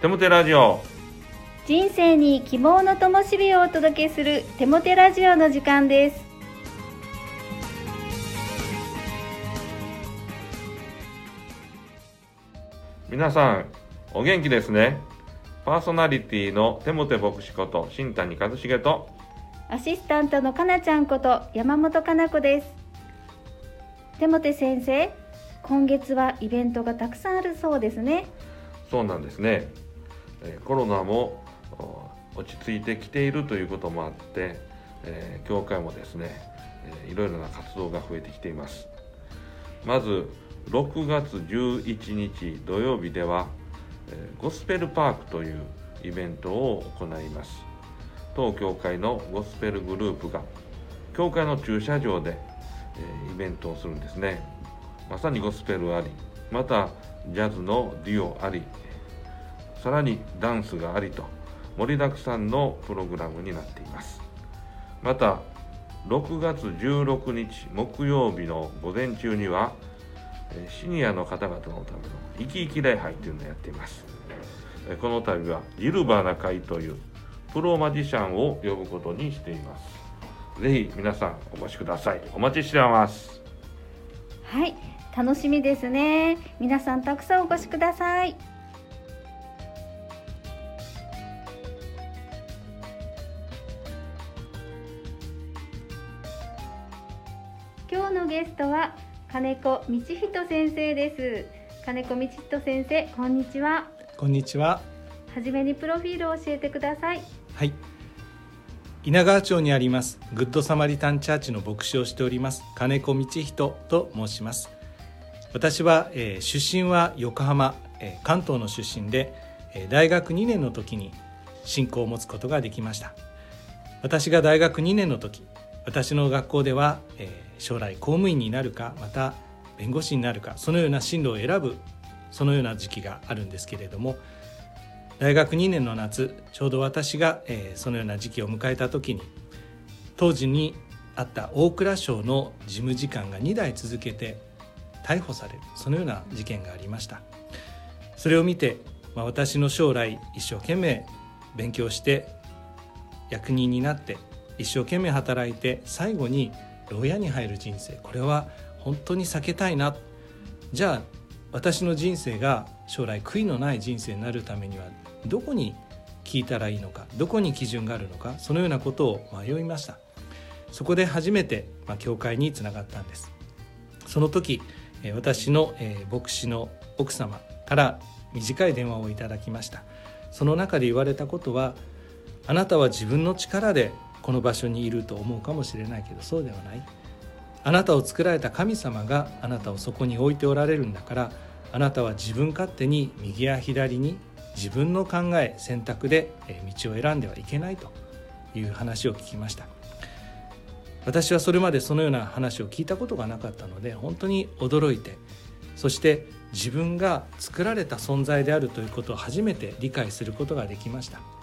テモテラジオ。人生に希望の灯火をお届けするテモテラジオの時間です。皆さんお元気ですね。パーソナリティのテモテ牧師こと新谷和重とアシスタントのかなちゃんこと山本かな子です。テモテ先生今月はイベントがたくさんあるそうですね。そうなんですねえコロナも落ち着いてきているということもあって、えー教会もですね、えーいろいろな活動が増えてきています。まず6月11日土曜日では、えーゴスペルパークというイベントを行います。当教会のゴスペルグループが教会の駐車場で、えイベントをするんですね。まさにゴスペルありまたジャズのデュオありさらにダンスがありと盛りだくさんのプログラムになっています。また6月16日木曜日の午前中にはえシニアの方々のための生き生き礼拝というのをやっています。えこの度はジルバーナ会というプロマジシャンを呼ぶことにしています。ぜひ皆さんお越しください。お待ちしてます。はい。楽しみですね。皆さんたくさんお越しください。今日のゲストは金子道人先生です金子道人先生こんにちはこんにちは。はじめにプロフィールを教えてくださいはい。稲川町にありますグッドサマリタンチャーチの牧師をしております金子道人と申します。私は、えー出身は横浜、えー関東の出身で、えー大学2年の時に信仰を持つことができました。私が大学2年の時、私の学校では、えー将来公務員になるかまた弁護士になるかそのような進路を選ぶそのような時期があるんですけれども大学2年の夏ちょうど私が、えーそのような時期を迎えた時に当時にあった大蔵省の事務次官が2代続けて逮捕されるそのような事件がありました。それを見て、まあ、私の将来一生懸命勉強して役人になって一生懸命働いて最後に牢屋に入る人生これは本当に避けたいな。じゃあ私の人生が将来悔いのない人生になるためにはどこに聞いたらいいのかどこに基準があるのかそのようなことを迷いました。そこで初めて、まあ、教会につながったんです。その時私の、牧師の奥様から短い電話をいただきました。その中で言われたことはあなたは自分の力でこの場所にいると思うかもしれないけどそうではない。あなたを作られた神様があなたをそこに置いておられるんだからあなたは自分勝手に右や左に自分の考え選択で道を選んではいけないという話を聞きました。私はそれまでそのような話を聞いたことがなかったので本当に驚いてそして自分が作られた存在であるということを初めて理解することができました。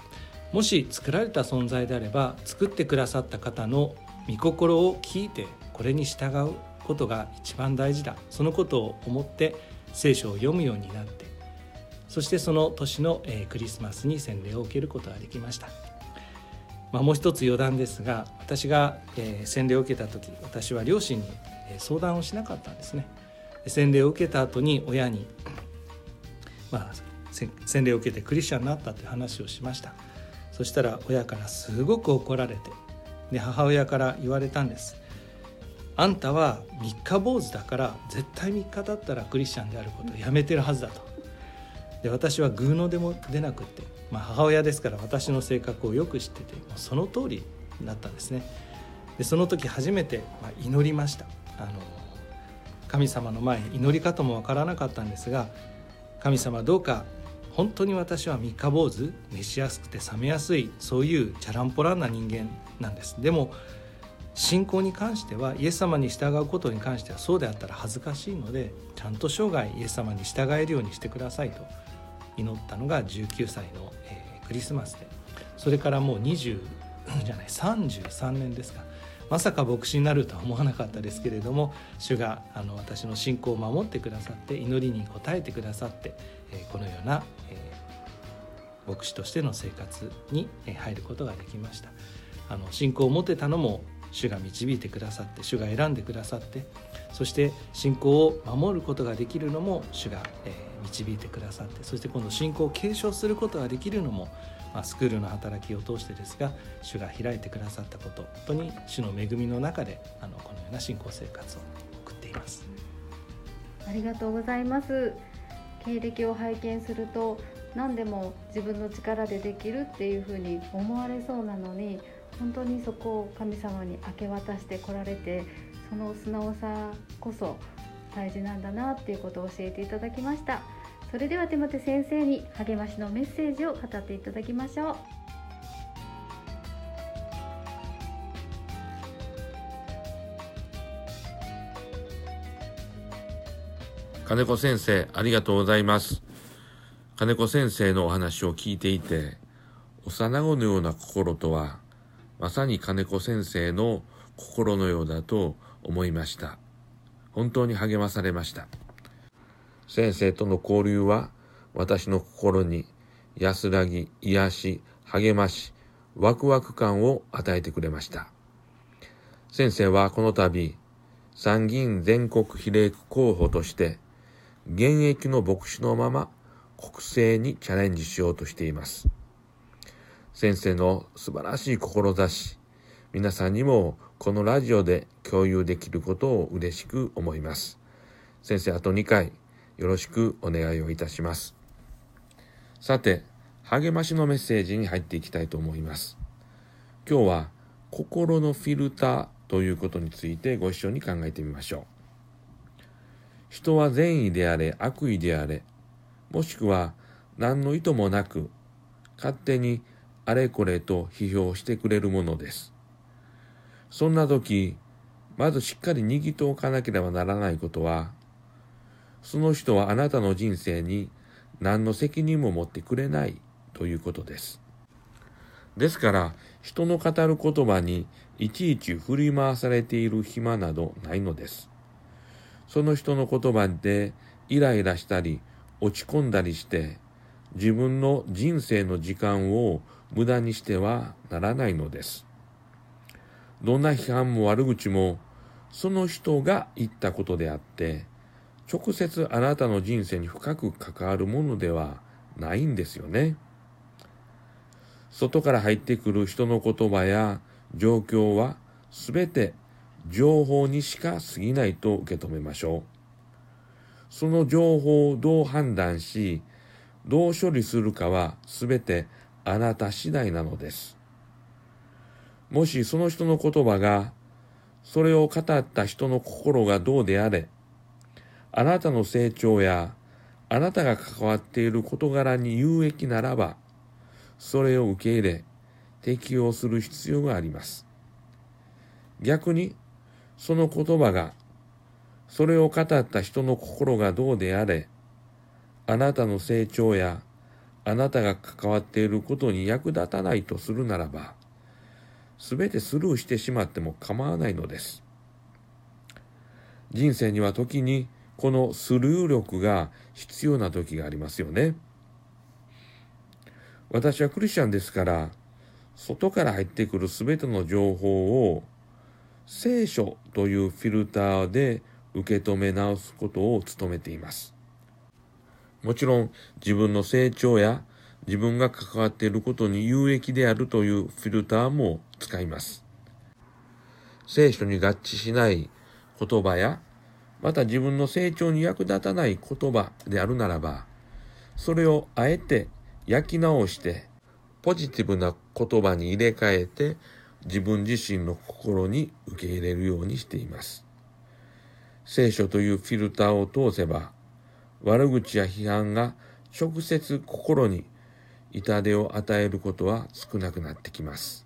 もし作られた存在であれば作ってくださった方の御心を聞いてこれに従うことが一番大事だ。そのことを思って聖書を読むようになってそしてその年の、えクリスマスに洗礼を受けることができました、まあ、もう一つ余談ですが私が、え洗礼を受けた時私は両親にえ相談をしなかったんですね。洗礼を受けた後に親に、まあ、洗礼を受けてクリスチャンになったという話をしました。そしたら親からすごく怒られてで母親から言われたんです。あんたは三日坊主だから絶対3日だったらクリスチャンであることをやめてるはずだと。で私はグーのでも出なくって、まあ、母親ですから私の性格をよく知っててもうその通りになったんですね。でその時初めて、まあ、祈りました。あの神様の前祈り方もわからなかったんですが神様どうか本当に私は三日坊主寝しやすくて冷めやすいそういうチャランポランな人間なんです。でも信仰に関してはイエス様に従うことに関してはそうであったら恥ずかしいのでちゃんと生涯イエス様に従えるようにしてくださいと祈ったのが19歳の、えークリスマスで。それからもう20じゃない33年ですか。まさか牧師になるとは思わなかったですけれども主があの私の信仰を守ってくださって祈りに応えてくださって、えこのような、え牧師としての生活に入ることができました。あの信仰を持てたのも主が導いてくださって主が選んでくださってそして信仰を守ることができるのも主が、え導いてくださってそしてこの信仰を継承することができるのも、まあ、スクールの働きを通してですが主が開いてくださったこと本当に主の恵みの中であのこのような信仰生活を送っています。ありがとうございます。経歴を拝見すると何でも自分の力でできるっていうふうに思われそうなのに本当にそこを神様に明け渡してこられてその素直さこそ大事なんだなっていうことを教えていただきました。それでは手モ先生に励ましのメッセージを語っていただきましょう金子先生ありがとうございます金子先生のお話を聞いていて幼子のような心とはまさに金子先生の心のようだと思いました。本当に励まされました。先生との交流は私の心に安らぎ、癒し、励まし、ワクワク感を与えてくれました。先生はこの度、参議院全国比例区候補として、現役の牧師のまま国政にチャレンジしようとしています。先生の素晴らしい志、皆さんにもこのラジオで共有できることを嬉しく思います。先生、あと2回よろしくお願いをいたします。さて、励ましのメッセージに入っていきたいと思います。今日は心のフィルターということについてご一緒に考えてみましょう。人は善意であれ悪意であれ、もしくは何の意図もなく勝手にあれこれと批評してくれるものです。そんな時、まずしっかり握っておかなければならないことは、その人はあなたの人生に何の責任も持ってくれないということです。ですから、人の語る言葉にいちいち振り回されている暇などないのです。その人の言葉でイライラしたり落ち込んだりして自分の人生の時間を無駄にしてはならないのです。どんな批判も悪口もその人が言ったことであって、直接あなたの人生に深く関わるものではないんですよね。外から入ってくる人の言葉や状況は全て情報にしか過ぎないと受け止めましょう。その情報をどう判断し、どう処理するかは全てあなた次第なのです。もしその人の言葉が、それを語った人の心がどうであれ、あなたの成長や、あなたが関わっている事柄に有益ならば、それを受け入れ、適用する必要があります。逆に、その言葉が、それを語った人の心がどうであれ、あなたの成長やあなたが関わっていることに役立たないとするならば、すべてスルーしてしまっても構わないのです。人生には時にこのスルー力が必要な時がありますよね。私はクリスチャンですから、外から入ってくるすべての情報を聖書というフィルターで受け止め直すことを努めています。もちろん自分の成長や自分が関わっていることに有益であるというフィルターも使います。聖書に合致しない言葉や、また自分の成長に役立たない言葉であるならば、それをあえて焼き直して、ポジティブな言葉に入れ替えて、自分自身の心に受け入れるようにしています。聖書というフィルターを通せば、悪口や批判が直接心に痛手を与えることは少なくなってきます。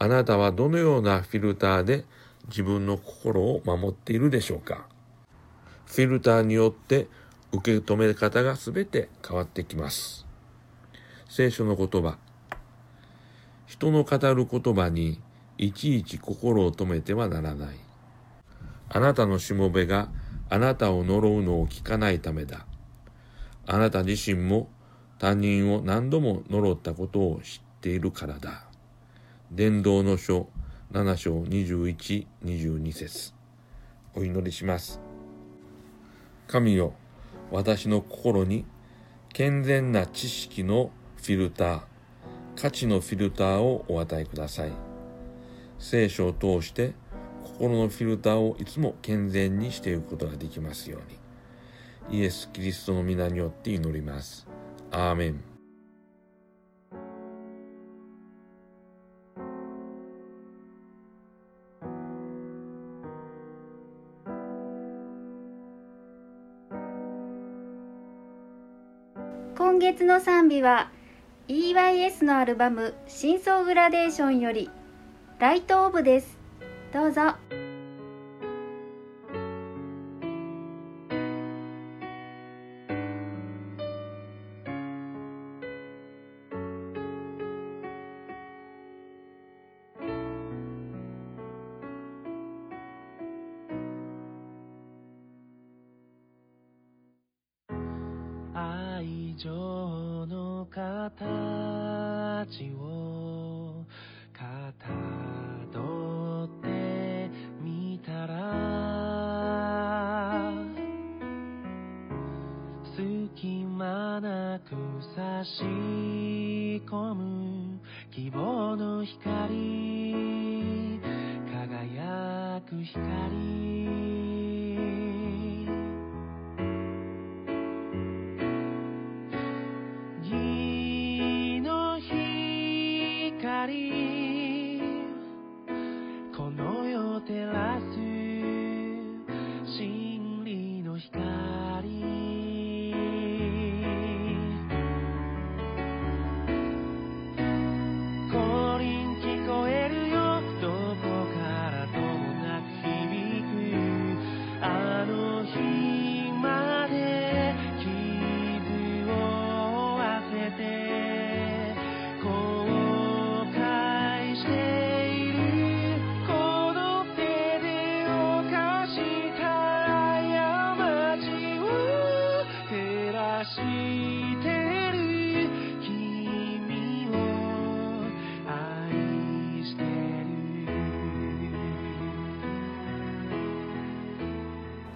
あなたはどのようなフィルターで自分の心を守っているでしょうか？フィルターによって受け止め方が全て変わってきます。聖書の言葉。人の語る言葉にいちいち心を止めてはならない。あなたのしもべがあなたを呪うのを聞かないためだ。あなた自身も他人を何度も呪ったことを知っているからだ。伝道の書7章21、22節お祈りします。神よ、私の心に健全な知識のフィルター、価値のフィルターをお与えください。聖書を通して心のフィルターをいつも健全にしていくことができますように。イエス・キリストの皆によって祈ります。アーメン。月の賛美は EYS のアルバム「深層グラデーション」より「ライトオブ」ですどうぞ。